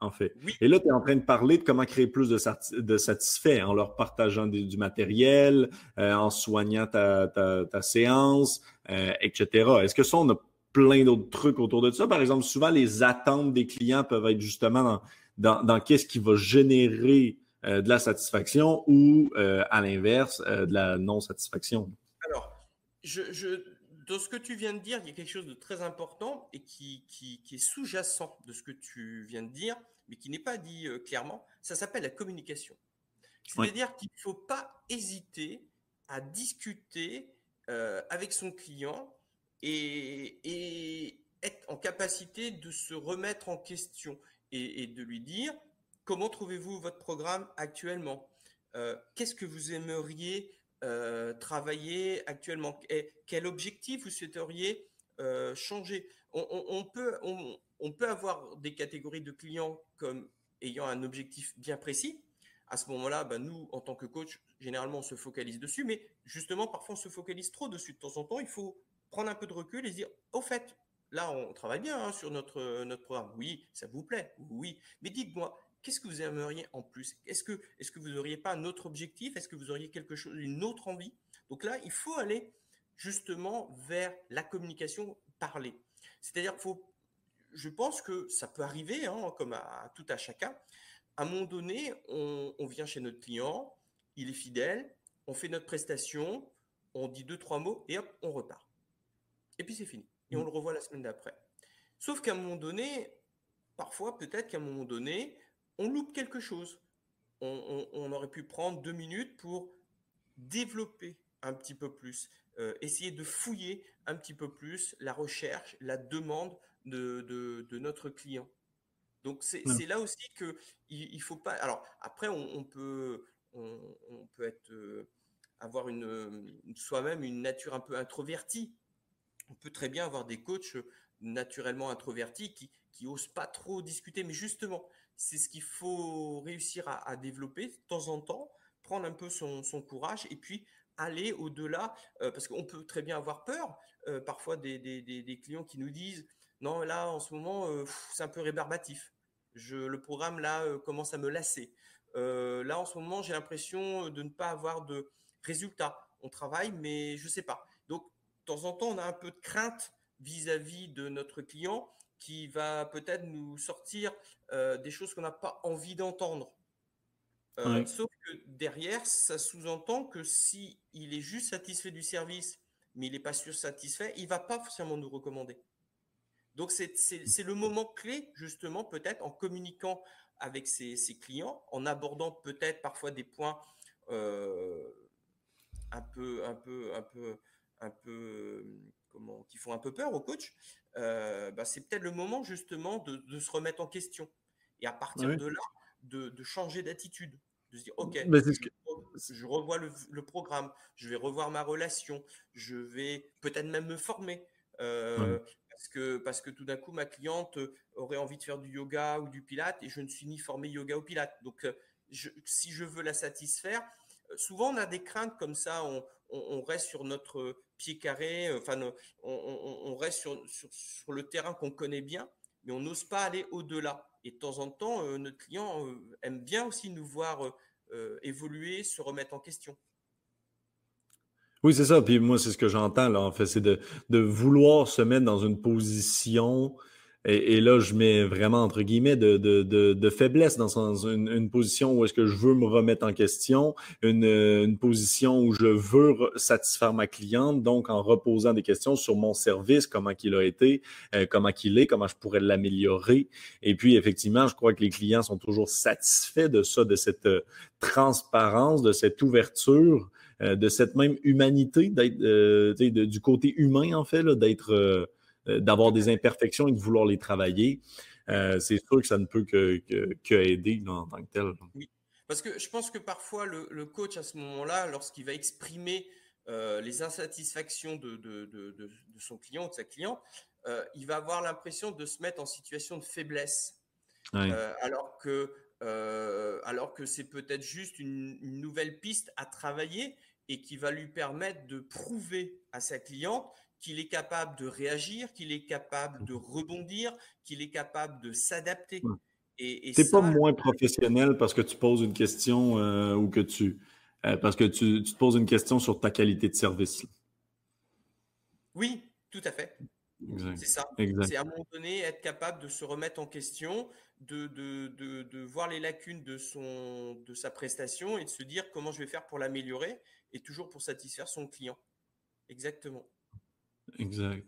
en fait. Et là, tu es en train de parler de comment créer plus de, de satisfaits en leur partageant du matériel, euh, en soignant ta, ta, ta séance, euh, etc. Est-ce que ça, on a plein d'autres trucs autour de ça? Par exemple, souvent, les attentes des clients peuvent être justement dans, dans, qu'est-ce qui va générer euh, de la satisfaction ou, à l'inverse, de la non-satisfaction. Alors, je, je, dans ce que tu viens de dire, il y a quelque chose de très important et qui, qui, qui est sous-jacent de ce que tu viens de dire, mais qui n'est pas dit clairement. Ça s'appelle la communication. C'est-à-dire qu'il ne faut pas hésiter à discuter avec son client et, être en capacité de se remettre en question et, de lui dire comment trouvez-vous votre programme actuellement? Euh, Qu'est-ce que vous aimeriez euh, travailler actuellement? Quel objectif vous souhaiteriez euh, changer? On, peut, on, peut avoir des catégories de clients comme ayant un objectif bien précis. À ce moment-là, ben nous, en tant que coach, généralement, on se focalise dessus, mais justement, parfois, on se focalise trop dessus. De temps en temps, il faut prendre un peu de recul et se dire, au fait, là, on travaille bien hein, sur notre, notre programme. Oui, ça vous plaît. Oui. Mais dites-moi, qu'est-ce que vous aimeriez en plus? Est-ce que, est que vous n'auriez pas un autre objectif? Est-ce que vous auriez quelque chose, une autre envie? Donc là, il faut aller justement vers la communication parlée. C'est-à-dire qu'il faut, je pense que ça peut arriver, hein, comme à, tout à chacun. À un moment donné, on, on vient chez notre client, il est fidèle, on fait notre prestation, on dit deux, trois mots et hop, on repart et puis c'est fini. Et on mm. le revoit la semaine d'après. Sauf qu'à un moment donné, parfois, peut-être qu'à un moment donné, on loupe quelque chose. On, aurait pu prendre deux minutes pour développer un petit peu plus, euh, essayer de fouiller un petit peu plus la recherche, la demande de, notre client. Donc c'est là aussi que il, faut pas. Alors après, on, peut on, peut être euh, avoir une soi-même une nature un peu introvertie on peut très bien avoir des coachs naturellement introvertis qui qui osent pas trop discuter. Mais justement, c'est ce qu'il faut réussir à, développer de temps en temps, prendre un peu son, courage et puis aller au-delà, euh, parce qu'on peut très bien avoir peur. Euh, parfois, des, clients qui nous disent non, là en ce moment, euh, c'est un peu rébarbatif. Je, le programme là commence à me lasser. là en ce moment, j'ai l'impression de ne pas avoir de résultats. On travaille, mais je sais pas temps en temps, on a un peu de crainte vis-à-vis de notre client qui va peut-être nous sortir euh, des choses qu'on n'a pas envie d'entendre. Euh, sauf que derrière, ça sous-entend que si il est juste satisfait du service, mais il n'est pas sûr satisfait, il va pas forcément nous recommander. Donc c'est le moment clé justement peut-être en communiquant avec ses, clients, en abordant peut-être parfois des points euh, un peu un peu un peu un peu comment, qui font un peu peur au coach, euh, bah, c'est peut-être le moment justement de, se remettre en question et à partir de là de, changer d'attitude, de se dire ok, je, revois le, programme, je vais revoir ma relation, je vais peut-être même me former. Euh, parce que, tout d'un coup, ma cliente aurait envie de faire du yoga ou du pilate et je ne suis ni formé yoga ou pilate. Donc, euh, si je veux la satisfaire, souvent on a des craintes comme ça, on reste sur notre pied carré, euh, enfin, on, reste sur, le terrain qu'on connaît bien, mais on n'ose pas aller au-delà. Et de temps en temps, euh, notre client euh, aime bien aussi nous voir évoluer, se remettre en question. Oui, c'est ça. Puis moi, c'est ce que j'entends, là, en fait, c'est de, de, vouloir se mettre dans une position et, là, je mets vraiment entre guillemets de, de, de, faiblesse dans une, une, position où est-ce que je veux me remettre en question, une, une, position où je veux satisfaire ma cliente, donc en reposant des questions sur mon service, comment qu'il a été, euh, comment qu'il est, comment je pourrais l'améliorer. Et puis, effectivement, je crois que les clients sont toujours satisfaits de ça, de cette euh, transparence, de cette ouverture, de cette même humanité, d'être du côté humain, en fait, d'être euh, d'avoir des imperfections et de vouloir les travailler. Euh, c'est sûr que ça ne peut que, que, aider en tant que tel. Oui, parce que je pense que parfois le, coach à ce moment-là, lorsqu'il va exprimer euh, les insatisfactions de, de, de, son client ou de sa cliente, il va avoir l'impression de se mettre en situation de faiblesse. alors que, alors que c'est peut-être juste une, une, nouvelle piste à travailler et qui va lui permettre de prouver à sa cliente qu'il est capable de réagir, qu'il est capable de rebondir, qu'il est capable de s'adapter. Et, et pas moins professionnel parce que tu poses une question euh, ou que tu euh, parce que tu, te poses une question sur ta qualité de service. Oui, tout à fait. C'est ça. C'est à un moment donné être capable de se remettre en question, de, de, de, de, voir les lacunes de, son, de sa prestation et de se dire comment je vais faire pour l'améliorer et toujours pour satisfaire son client. Exactement. Exact.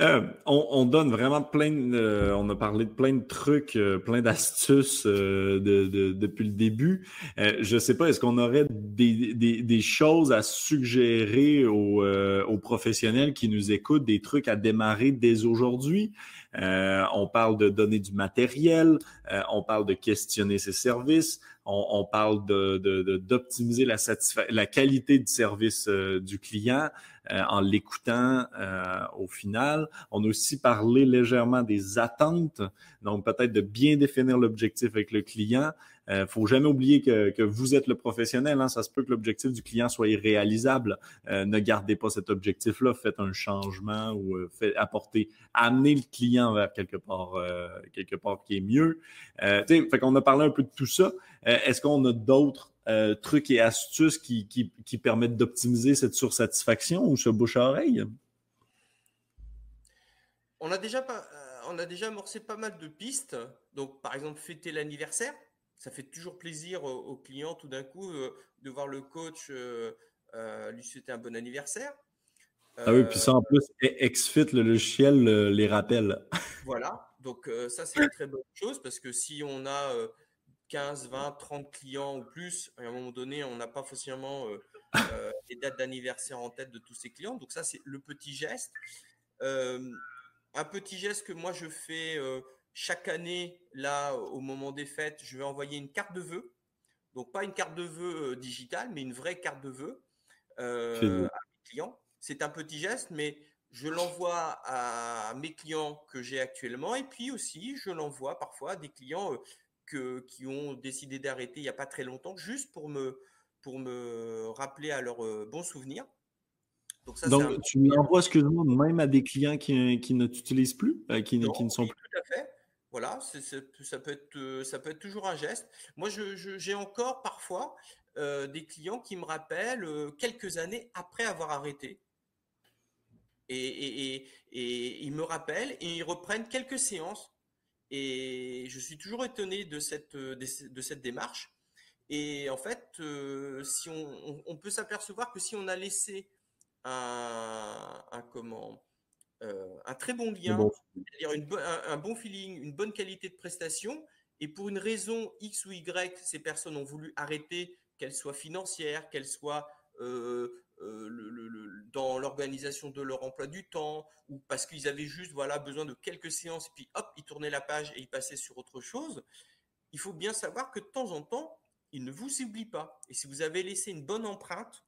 Euh, on, donne vraiment plein de, on a parlé de plein de trucs, euh, plein d'astuces euh, de, depuis le début. je ne sais pas, est-ce qu'on aurait des, choses à suggérer aux, professionnels qui nous écoutent, des trucs à démarrer dès aujourd'hui? On parle de donner du matériel, on parle de questionner ses services, on, parle d'optimiser de, la, la qualité du service du client. Euh, en l'écoutant euh, au final. On a aussi parlé légèrement des attentes, donc peut-être de bien définir l'objectif avec le client. Il euh, faut jamais oublier que, que, vous êtes le professionnel. Hein, ça se peut que l'objectif du client soit irréalisable. ne gardez pas cet objectif-là. Faites un changement ou faites, apportez, amenez le client vers quelque part, quelque part qui est mieux. Euh, fait qu'on a parlé un peu de tout ça. Est-ce qu'on a d'autres euh, trucs et astuces qui, qui, permettent d'optimiser cette sursatisfaction ou ce bouche-à-oreille? On a déjà pas, euh, on a déjà amorcé pas mal de pistes. Donc, par exemple, fêter l'anniversaire. Ça fait toujours plaisir aux, clients tout d'un coup euh, de voir le coach lui souhaiter un bon anniversaire. ah oui, puis ça en plus, XFIT, le logiciel, les rappelle. Voilà, donc ça c'est une très bonne chose parce que si on a 15, 20, 30 clients ou plus, à un moment donné, on n'a pas forcément euh, euh, les dates d'anniversaire en tête de tous ces clients. Donc ça, c'est le petit geste. Euh, un petit geste que moi, je fais chaque année, là, au moment des fêtes, je vais envoyer une carte de vœux. Donc pas une carte de vœux digitale, mais une vraie carte de vœux à mes clients. C'est un petit geste, mais je l'envoie à mes clients que j'ai actuellement et puis aussi je l'envoie parfois à des clients qui ont décidé d'arrêter il n'y a pas très longtemps, juste pour me, pour me rappeler à leurs euh, bons souvenirs. Donc, ça, Donc tu l'envoies, excuse-moi, même à des clients qui, qui ne t'utilisent plus, euh, qui, qui, ne sont plus. Voilà, ça, peut être, euh, ça peut être toujours un geste. Moi, j'ai encore parfois des clients qui me rappellent quelques années après avoir arrêté. Et, ils me rappellent et ils reprennent quelques séances et je suis toujours étonné de cette, euh, démarche. Et en fait, euh, si on, on, peut s'apercevoir que si on a laissé un, un comment, euh, un très bon lien, Une, un, un, bon feeling, une bonne qualité de prestation, et pour une raison X ou Y, ces personnes ont voulu arrêter, qu'elle soit financière, qu'elle soit euh, euh, le, dans l'organisation de leur emploi du temps ou parce qu'ils avaient juste voilà besoin de quelques séances et puis hop ils tournaient la page et ils passaient sur autre chose. Il faut bien savoir que de temps en temps ils ne vous oublient pas et si vous avez laissé une bonne empreinte,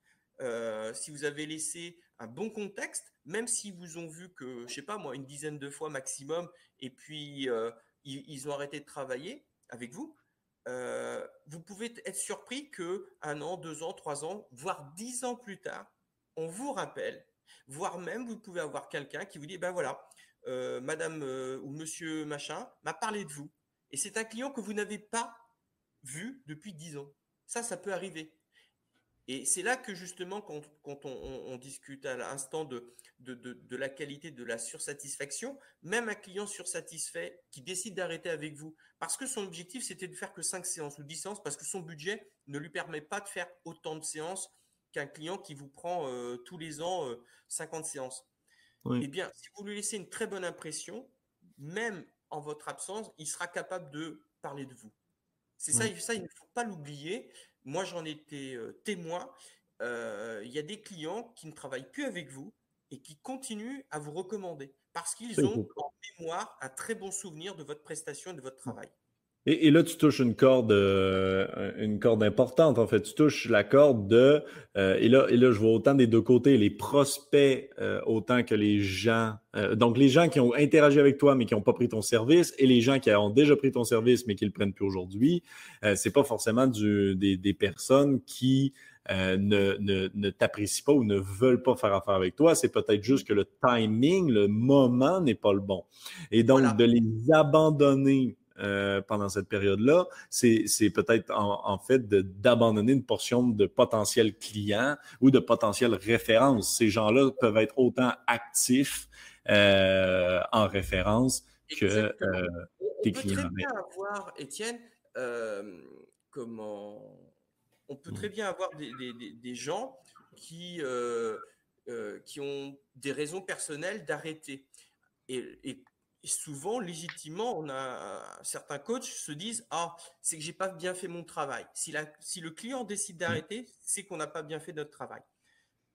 si vous avez laissé un bon contexte, même s'ils vous ont vu que je sais pas moi une dizaine de fois maximum et puis euh, ils, ont arrêté de travailler avec vous, euh, vous pouvez être surpris que un an, deux ans, trois ans, voire dix ans plus tard, on vous rappelle, voire même vous pouvez avoir quelqu'un qui vous dit, ben voilà, euh, Madame ou Monsieur machin m'a parlé de vous, et c'est un client que vous n'avez pas vu depuis dix ans. Ça, ça peut arriver. Et c'est là que justement, quand, on, discute à l'instant de, de, la qualité de la sursatisfaction, même un client sursatisfait qui décide d'arrêter avec vous, parce que son objectif, c'était de faire que 5 séances ou 10 séances, parce que son budget ne lui permet pas de faire autant de séances qu'un client qui vous prend euh, tous les ans 50 euh, séances. Eh bien, si vous lui laissez une très bonne impression, même en votre absence, il sera capable de parler de vous. C'est ça, ça, il ne faut pas l'oublier. Moi, j'en étais euh, témoin. Euh, il y a des clients qui ne travaillent plus avec vous et qui continuent à vous recommander parce qu'ils ont en mémoire un très bon souvenir de votre prestation et de votre travail. Et, là, tu touches une corde, euh, une corde importante, en fait. Tu touches la corde de. et, là, et là, je vois autant des deux côtés, les prospects autant que les gens. donc, les gens qui ont interagi avec toi, mais qui n'ont pas pris ton service, et les gens qui ont déjà pris ton service, mais qui ne le prennent plus aujourd'hui. c'est pas forcément du, des, des, personnes qui ne, ne, ne t'apprécient pas ou ne veulent pas faire affaire avec toi. C'est peut-être juste que le timing, le moment n'est pas le bon. Et donc, de les abandonner euh, pendant cette période-là, c'est peut-être en, fait d'abandonner une portion de potentiels clients ou de potentielles références. Ces gens-là peuvent être autant actifs euh, en référence que euh, tes clients. On peut très bien avoir, Étienne, comment... On peut très mmh. bien avoir des, des, des gens qui, qui ont des raisons personnelles d'arrêter. Et, et, et souvent, légitimement, on a certains coachs se disent ah c'est que j'ai pas bien fait mon travail. Si, la, si le client décide mmh. d'arrêter, c'est qu'on n'a pas bien fait notre travail.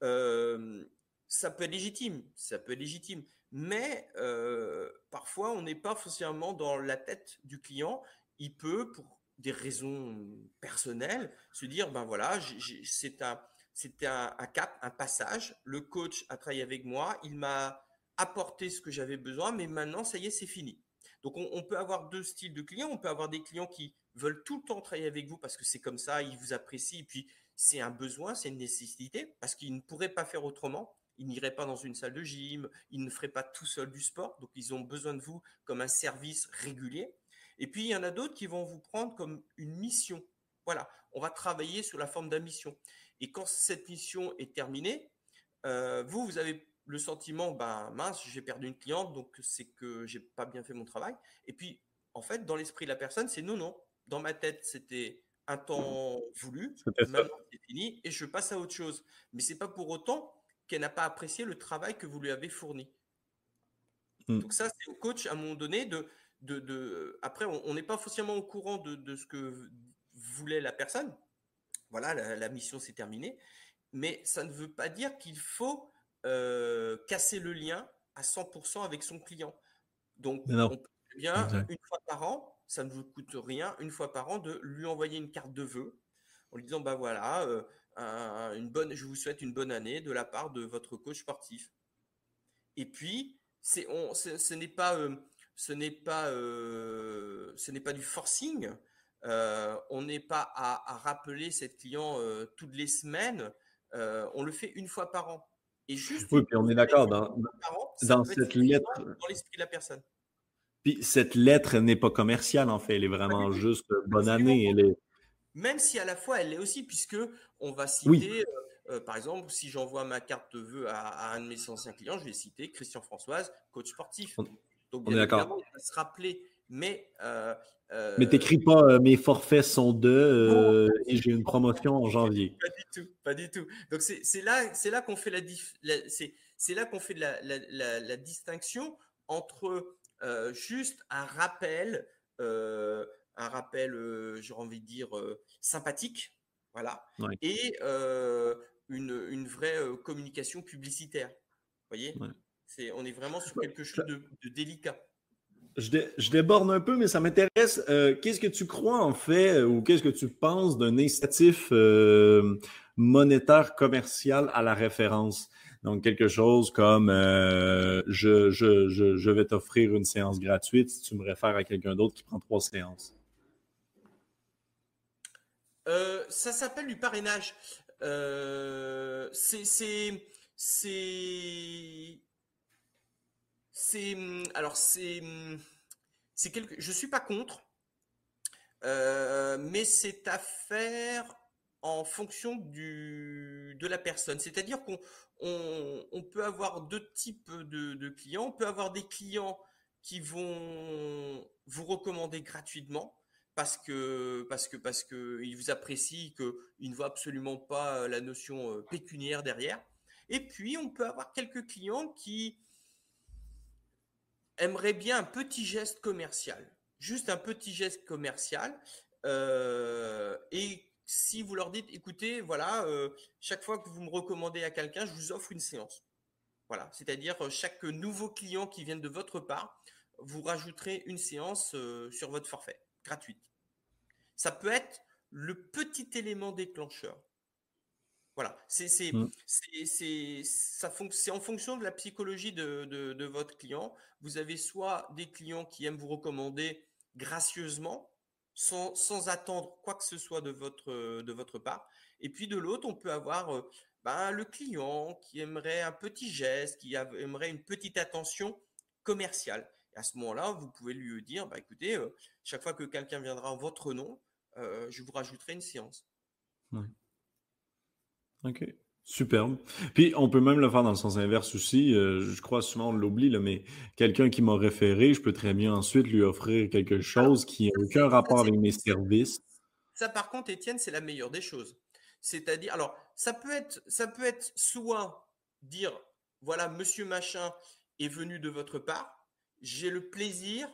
Euh, ça peut être légitime, ça peut être légitime, mais euh, parfois on n'est pas forcément dans la tête du client. Il peut, pour des raisons personnelles, se dire ben voilà, c'est un c'était un, un, cap, un passage. Le coach a travaillé avec moi, il m'a apporter ce que j'avais besoin, mais maintenant, ça y est, c'est fini. Donc, on, peut avoir deux styles de clients. On peut avoir des clients qui veulent tout le temps travailler avec vous parce que c'est comme ça, ils vous apprécient, et puis c'est un besoin, c'est une nécessité, parce qu'ils ne pourraient pas faire autrement. Ils n'iraient pas dans une salle de gym, ils ne feraient pas tout seul du sport, donc ils ont besoin de vous comme un service régulier. Et puis, il y en a d'autres qui vont vous prendre comme une mission. Voilà, on va travailler sous la forme d'une mission. Et quand cette mission est terminée, euh, vous, vous avez le sentiment, ben mince, j'ai perdu une cliente, donc c'est que j'ai pas bien fait mon travail. Et puis, en fait, dans l'esprit de la personne, c'est non, non. Dans ma tête, c'était un temps voulu, maintenant c'est fini, et je passe à autre chose. Mais c'est pas pour autant qu'elle n'a pas apprécié le travail que vous lui avez fourni. Hmm. Donc ça, c'est au coach à un moment donné de, de, de... après, on n'est pas forcément au courant de, de, ce que voulait la personne. Voilà, la, la mission s'est terminée, mais ça ne veut pas dire qu'il faut euh, casser le lien à 100% avec son client. Donc, on peut bien, une fois par an, ça ne vous coûte rien, une fois par an, de lui envoyer une carte de vœux en lui disant, bah voilà, euh, une bonne, je vous souhaite une bonne année de la part de votre coach sportif. Et puis, c'est, on, ce n'est pas, euh, ce n'est pas, ce n'est pas du forcing. on n'est pas à, à, rappeler cette client toutes les semaines. on le fait une fois par an. Et juste oui, puis on est d'accord dans, dans cette lettre. Dans l'esprit de la personne. Puis cette lettre n'est pas commerciale, en fait. Elle est vraiment juste bonne année. Elle est... Même si à la fois elle l'est aussi, puisque on va citer, euh, euh, par exemple, si j'envoie ma carte de vœux à, un de mes anciens clients, je vais citer Christian Françoise, coach sportif. Donc, bien évidemment, il va se rappeler mais. Euh, euh, mais t'écris pas euh, mes forfaits sont deux et j'ai une promotion en janvier. Pas du tout, pas du tout. Donc c'est là, là qu'on fait la, c'est là qu'on fait la, la, la, distinction entre juste un rappel, un rappel, j'ai envie de dire sympathique, voilà, et une, une, vraie communication publicitaire. Vous voyez, c'est on est vraiment sur quelque chose de, de délicat je, déborde un peu, mais ça m'intéresse. Euh, qu'est-ce que tu crois en fait, euh, ou qu'est-ce que tu penses d'un incitatif euh, monétaire commercial à la référence? Donc, quelque chose comme je, vais t'offrir une séance gratuite si tu me réfères à quelqu'un d'autre qui prend trois séances. ça s'appelle du parrainage. c'est hum, alors c'est hum, c'est quelque je suis pas contre euh, mais c'est à faire en fonction du, de la personne. C'est-à-dire qu'on on, peut avoir deux types de, clients. On peut avoir des clients qui vont vous recommander gratuitement parce que parce que parce que ils vous apprécient, qu'ils ne voient absolument pas la notion euh, pécuniaire derrière. Et puis on peut avoir quelques clients qui aimeraient bien un petit geste commercial, juste un petit geste commercial, euh, et si vous leur dites, écoutez, voilà, euh, chaque fois que vous me recommandez à quelqu'un, je vous offre une séance. Voilà, c'est-à-dire euh, chaque nouveau client qui vient de votre part, vous rajouterez une séance sur votre forfait, gratuite. Ça peut être le petit élément déclencheur. Voilà, c'est c'est mmh. en fonction de la psychologie de, de, votre client. Vous avez soit des clients qui aiment vous recommander gracieusement, sans, attendre quoi que ce soit de votre, de votre part. Et puis de l'autre, on peut avoir euh, ben, le client qui aimerait un petit geste, qui aimerait une petite attention commerciale. Et à ce moment-là, vous pouvez lui dire, bah, écoutez, euh, chaque fois que quelqu'un viendra en votre nom, euh, je vous rajouterai une séance. Ok. Superbe. Puis on peut même le faire dans le sens inverse aussi. Euh, je crois souvent on l'oublie, mais quelqu'un qui m'a référé, je peux très bien ensuite lui offrir quelque chose qui n'a aucun rapport avec mes services. Ça, par contre, Étienne, c'est la meilleure des choses. C'est-à-dire, alors, ça peut être, ça peut être soit dire, voilà, Monsieur Machin est venu de votre part, j'ai le plaisir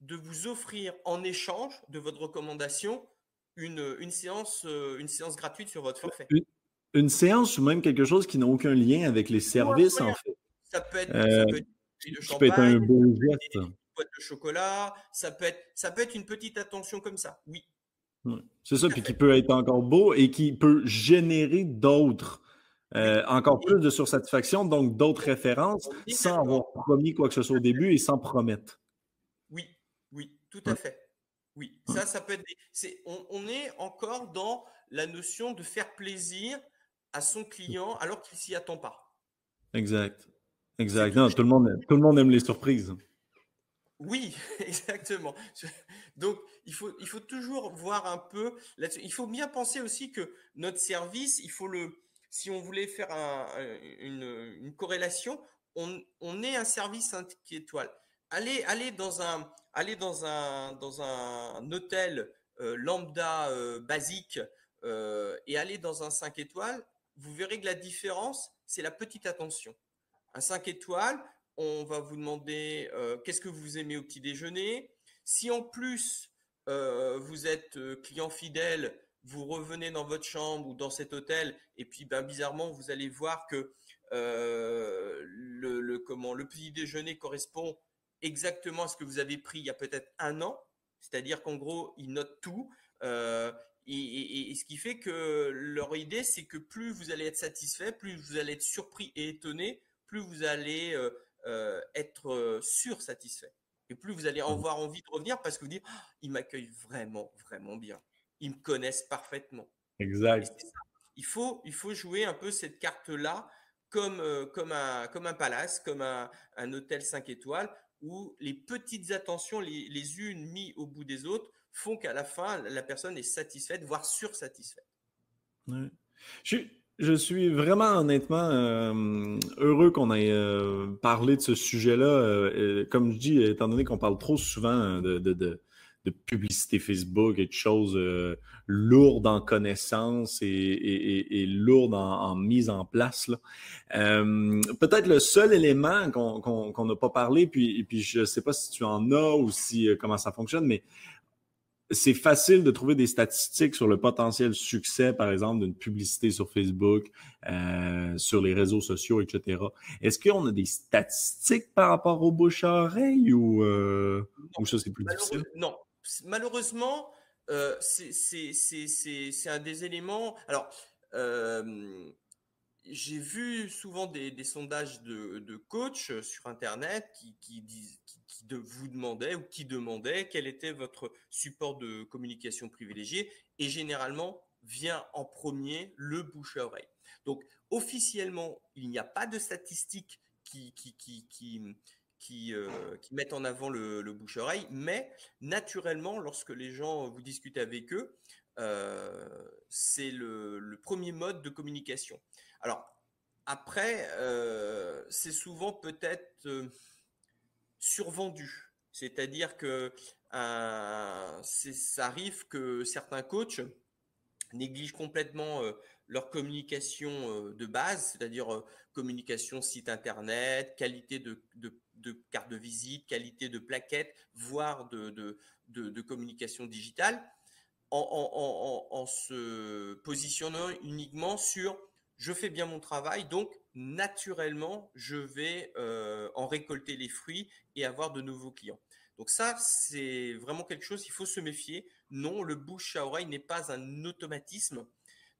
de vous offrir en échange de votre recommandation une, une séance, euh, une séance gratuite sur votre forfait une séance ou même quelque chose qui n'a aucun lien avec les services, en fait. Ça peut être, euh, ça peut être, un beau geste. Une boîte de chocolat, ça peut, être, ça peut être une petite attention comme ça, oui. C'est ça, puis qui peut être encore beau et qui peut générer d'autres, euh, encore plus de sursatisfaction, donc d'autres références, sans avoir promis quoi que ce soit au début et sans promettre. Oui, oui, tout à fait. Oui, ça, ça peut être. on, on, est encore dans la notion de faire plaisir à son client alors qu'il s'y attend pas. Exact. Exact. tout, le monde, tout le monde aime les surprises. Oui, exactement. Donc, il faut, il faut toujours voir un peu là-dessus. Il faut bien penser aussi que notre service, il faut le, si on voulait faire une, corrélation, on, est un service 5 étoiles. Allez, allez dans un, allez dans un, dans un hôtel euh, lambda euh, basique euh, et allez dans un 5 étoiles, vous verrez que la différence, c'est la petite attention. Un 5 étoiles, on va vous demander euh, qu'est-ce que vous aimez au petit déjeuner. Si en plus euh, vous êtes euh, client fidèle, vous revenez dans votre chambre ou dans cet hôtel et puis ben, bizarrement vous allez voir que le, comment, le petit déjeuner correspond exactement à ce que vous avez pris il y a peut-être un an. C'est-à-dire qu'en gros, ils notent tout. Et, ce qui fait que leur idée, c'est que plus vous allez être satisfait, plus vous allez être surpris et étonné, plus vous allez euh, euh, être euh, sursatisfait. Et plus vous allez mmh. avoir envie de revenir parce que vous dites, «Ah, ils m'accueillent vraiment, vraiment bien. Ils me connaissent parfaitement. Exact. Il faut, il faut jouer un peu cette carte-là comme, comme, un, comme un palace, comme un, un hôtel 5 étoiles, où les petites attentions, les, les unes mises au bout des autres, font qu'à la fin, la personne est satisfaite, voire sursatisfaite. Je, suis vraiment honnêtement euh, heureux qu'on ait euh, parlé de ce sujet-là. Euh, comme je dis, étant donné qu'on parle trop souvent de, publicité Facebook et de choses lourdes en connaissances et, lourdes en, mise en place. Peut-être le seul élément qu'on n'a pas parlé, puis, puis je ne sais pas si tu en as ou si comment ça fonctionne, mais c'est facile de trouver des statistiques sur le potentiel succès, par exemple, d'une publicité sur Facebook, euh, sur les réseaux sociaux, etc. Est-ce qu'on a des statistiques par rapport au bouche à oreille ou, euh, ça, c'est plus difficile? Non. Malheureusement, euh, c'est un des éléments. Alors, j'ai vu souvent des, sondages de, coachs sur Internet qui, vous demandaient ou qui demandaient quel était votre support de communication privilégié. Et généralement, vient en premier le bouche à oreille. Donc, officiellement, il n'y a pas de statistiques qui, euh, mettent en avant le, le bouche-oreille, mais naturellement, lorsque les gens, vous discutez avec eux, c'est le, premier mode de communication. Alors, après, c'est souvent peut-être survendu. C'est-à-dire que ça arrive que certains coachs négligent complètement leur communication de base, c'est-à-dire communication site internet, qualité de, carte de visite, qualité de plaquette, voire de, communication digitale, en, se positionnant uniquement sur je fais bien mon travail, donc naturellement, je vais en récolter les fruits et avoir de nouveaux clients. Donc ça, c'est vraiment quelque chose, il faut se méfier. Non, le bouche à oreille n'est pas un automatisme.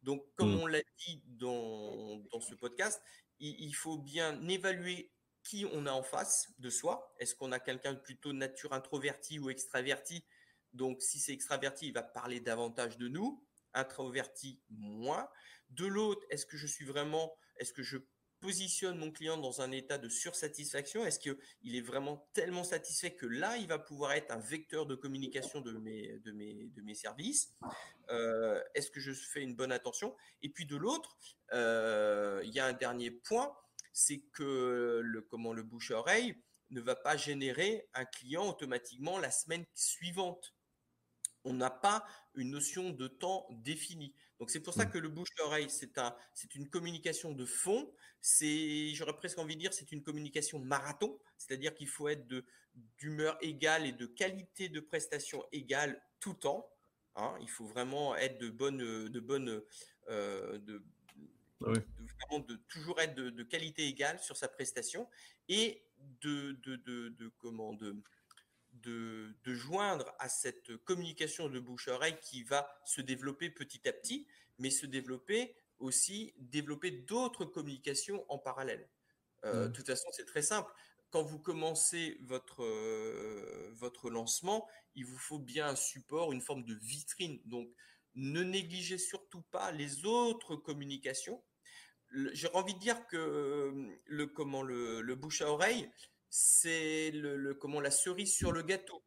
Donc, comme mmh. on l'a dit dans, ce podcast, il, faut bien évaluer qui on a en face de soi. Est-ce qu'on a quelqu'un de plutôt nature introverti ou extraverti? Donc, si c'est extraverti, il va parler davantage de nous. Introverti, moins. De l'autre, est-ce que je suis vraiment, est-ce que je positionne mon client dans un état de sursatisfaction? Est-ce qu'il est vraiment tellement satisfait que là, il va pouvoir être un vecteur de communication de mes, services? Euh, Est-ce que je fais une bonne attention? Et puis de l'autre, euh, il y a un dernier point, c'est que le, comment le bouche à oreille ne va pas générer un client automatiquement la semaine suivante on n'a pas une notion de temps défini. Donc c'est pour ça mmh. que le bouche-oreille, c'est un, c'est une communication de fond. C'est, j'aurais presque envie de dire, c'est une communication marathon, c'est-à-dire qu'il faut être de d'humeur égale et de qualité de prestation égale tout le temps. Hein. Il faut vraiment être de bonne, de bonne, euh, de, de, toujours être de, qualité égale sur sa prestation et de, de, de comment de de, joindre à cette communication de bouche-oreille qui va se développer petit à petit, mais se développer aussi, développer d'autres communications en parallèle. Euh, mmh. De toute façon, c'est très simple. Quand vous commencez votre, euh, votre lancement, il vous faut bien un support, une forme de vitrine. Donc, ne négligez surtout pas les autres communications. J'ai envie de dire que euh, le, comment, le bouche à oreille, c'est le, comment la cerise sur le gâteau.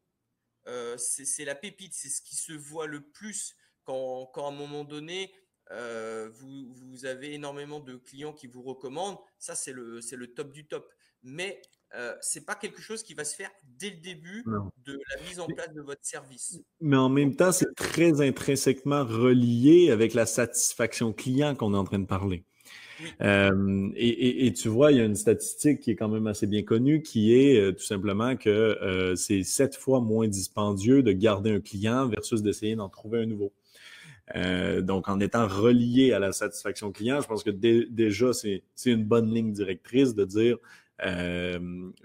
Euh, c'est la pépite, c'est ce qui se voit le plus quand, quand à un moment donné, euh, vous, vous, avez énormément de clients qui vous recommandent. Ça, c'est le, le top du top. Mais euh, c'est pas quelque chose qui va se faire dès le début de la mise en place de votre service. Mais en même temps, c'est très intrinsèquement relié avec la satisfaction client qu'on est en train de parler. Euh, et, tu vois, il y a une statistique qui est quand même assez bien connue, qui est euh, tout simplement que euh, c'est sept fois moins dispendieux de garder un client versus d'essayer d'en trouver un nouveau. donc, en étant relié à la satisfaction client, je pense que déjà, c'est une bonne ligne directrice de dire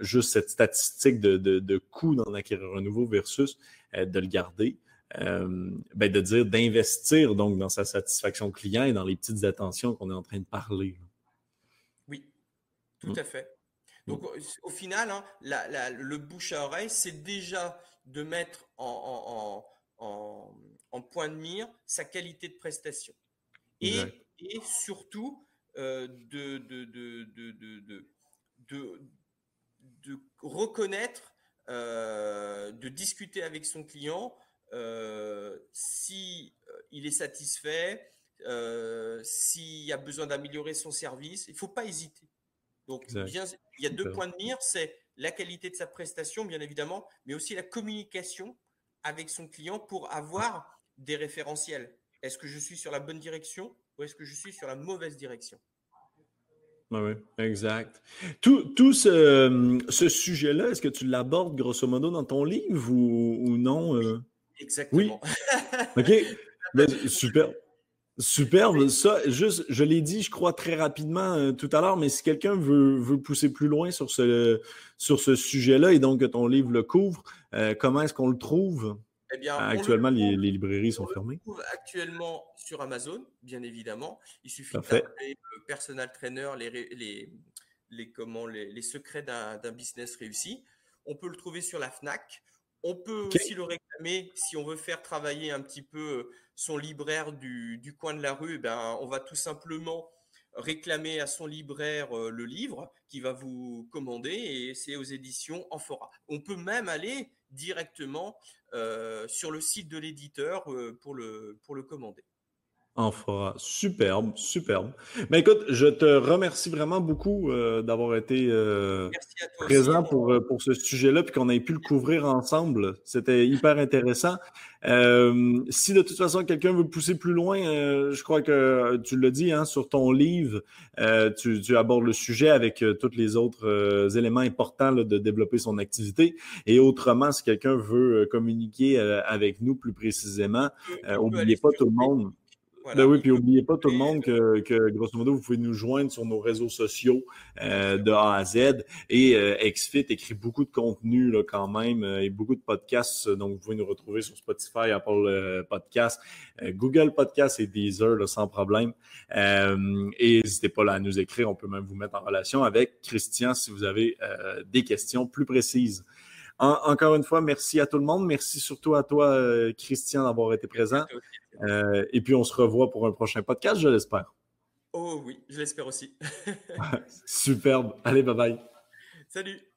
juste cette statistique de, coût d'en acquérir un nouveau versus de le garder. Euh, ben de dire d'investir donc dans sa satisfaction client et dans les petites attentions qu'on est en train de parler. Oui, tout mm. à fait. Donc au final, hein, le bouche à oreille, c'est déjà de mettre en, en, point de mire sa qualité de prestation. Et, et surtout euh, de, de, de, de, reconnaître, euh, de discuter avec son client si euh, il est satisfait, euh, s'il y a besoin d'améliorer son service, il ne faut pas hésiter. Donc, il y a deux points de mire, c'est la qualité de sa prestation, bien évidemment, mais aussi la communication avec son client pour avoir des référentiels. Est-ce que je suis sur la bonne direction ou est-ce que je suis sur la mauvaise direction? Oui, exact. Tout, tout ce, ce sujet-là, est-ce que tu l'abordes grosso modo dans ton livre ou, non? Exactement. Oui. OK. Super. Superbe. Ça, juste, je l'ai dit, je crois, très rapidement euh, tout à l'heure, mais si quelqu'un veut, veut pousser plus loin sur ce, sur ce sujet-là et donc que ton livre le couvre, euh, comment est-ce qu'on le trouve? Eh bien, actuellement, les, les, librairies sont fermées. On le trouve actuellement sur Amazon, bien évidemment. Il suffit de taper le personal trainer, les, les, les, comment, les, les secrets d'un business réussi. On peut le trouver sur la FNAC. On peut aussi le réclamer si on veut faire travailler un petit peu euh, son libraire du, coin de la rue. Eh ben, on va tout simplement réclamer à son libraire euh, le livre qui va vous commander et c'est aux éditions Amphora. On peut même aller directement sur le site de l'éditeur pour, le, pour le commander. En fera. Superbe, superbe. Mais écoute, je te remercie vraiment beaucoup euh, d'avoir été euh, présent pour, euh, pour ce sujet-là, puis qu'on ait pu le couvrir ensemble. C'était hyper intéressant. si de toute façon quelqu'un veut pousser plus loin, je crois que tu l'as dit hein, sur ton livre, tu, tu, abordes le sujet avec tous les autres éléments importants de développer son activité. Et autrement, si quelqu'un veut communiquer avec nous plus précisément, n'oubliez pas tout le monde. Ben oui, puis n'oubliez pas tout le monde que, grosso modo, vous pouvez nous joindre sur nos réseaux sociaux euh, de A à Z. Et euh, XFIT écrit beaucoup de contenu là, quand même euh, et beaucoup de podcasts. Donc, vous pouvez nous retrouver sur Spotify, Apple Podcast, Google Podcast et Deezer là, sans problème. et n'hésitez pas là, à nous écrire. On peut même vous mettre en relation avec Christian si vous avez des questions plus précises encore une fois, merci à tout le monde. Merci surtout à toi, euh, Christian, d'avoir été présent. Euh, et puis, on se revoit pour un prochain podcast, je l'espère. Oh oui, je l'espère aussi. Superbe. Allez, bye bye. Salut.